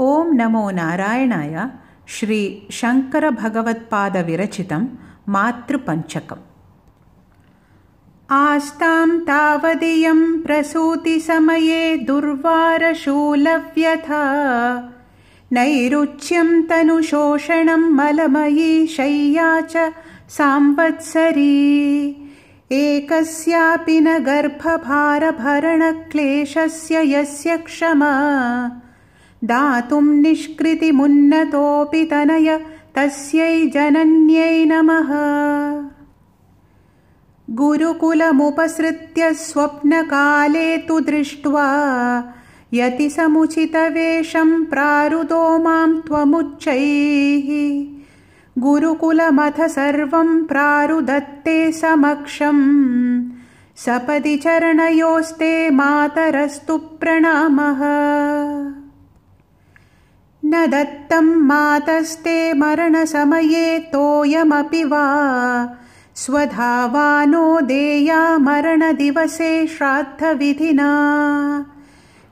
ॐ नमो नारायणाय श्रीशङ्करभगवत्पादविरचितं मातृपञ्चकम्। आस्तां तावदियं प्रसूतिसमये दुर्वारशूलव्यथा। नैरुच्यं तनुशोषणं मलमयी शय्या च सांवत्सरी। एकस्यापि न गर्भभारभरणक्लेशस्य यस्य क्षमा दातुं निष्कृतिमुन्नतोऽपि तनय तस्यै जनन्यै नमः। गुरुकुलमुपसृत्य स्वप्नकाले तु दृष्ट्वा यतिसमुचितवेषं प्रारुदो मां त्वमुच्चैः। गुरुकुलमथ सर्वं प्रारुदत्ते समक्षम् सपदि चरणयोस्ते मातरस्तु प्रणामः न दत्तं मातस्ते मरणसमये तोयमपि वा। स्वधावानो देया मरणदिवसे श्राद्धविधिना।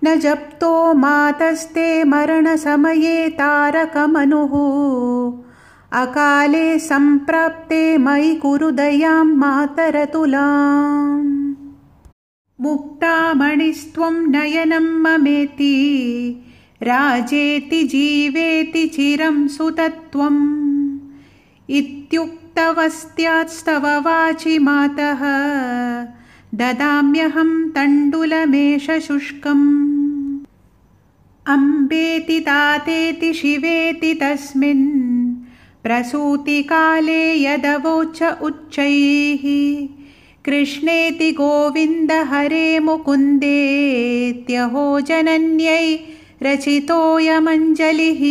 न जप्तो मातस्ते मरणसमये तारकमनुः। अकाले सम्प्राप्ते मयि कुरु दयां मातरतुलाम्। मुक्तामणिस्त्वं नयनं ममेति राजेति जीवेति चिरं सुतत्वम्। इत्युक्तवस्त्यात्स्तव वाचि मातः। ददाम्यहं तण्डुलमेष शुष्कम् अम्बेति तातेति शिवेति तस्मिन्। प्रसूतिकाले यदवोच उच्चैः। कृष्णेति गोविन्द हरे मुकुन्देत्यहो जनन्यै रचितोऽयमञ्जलिः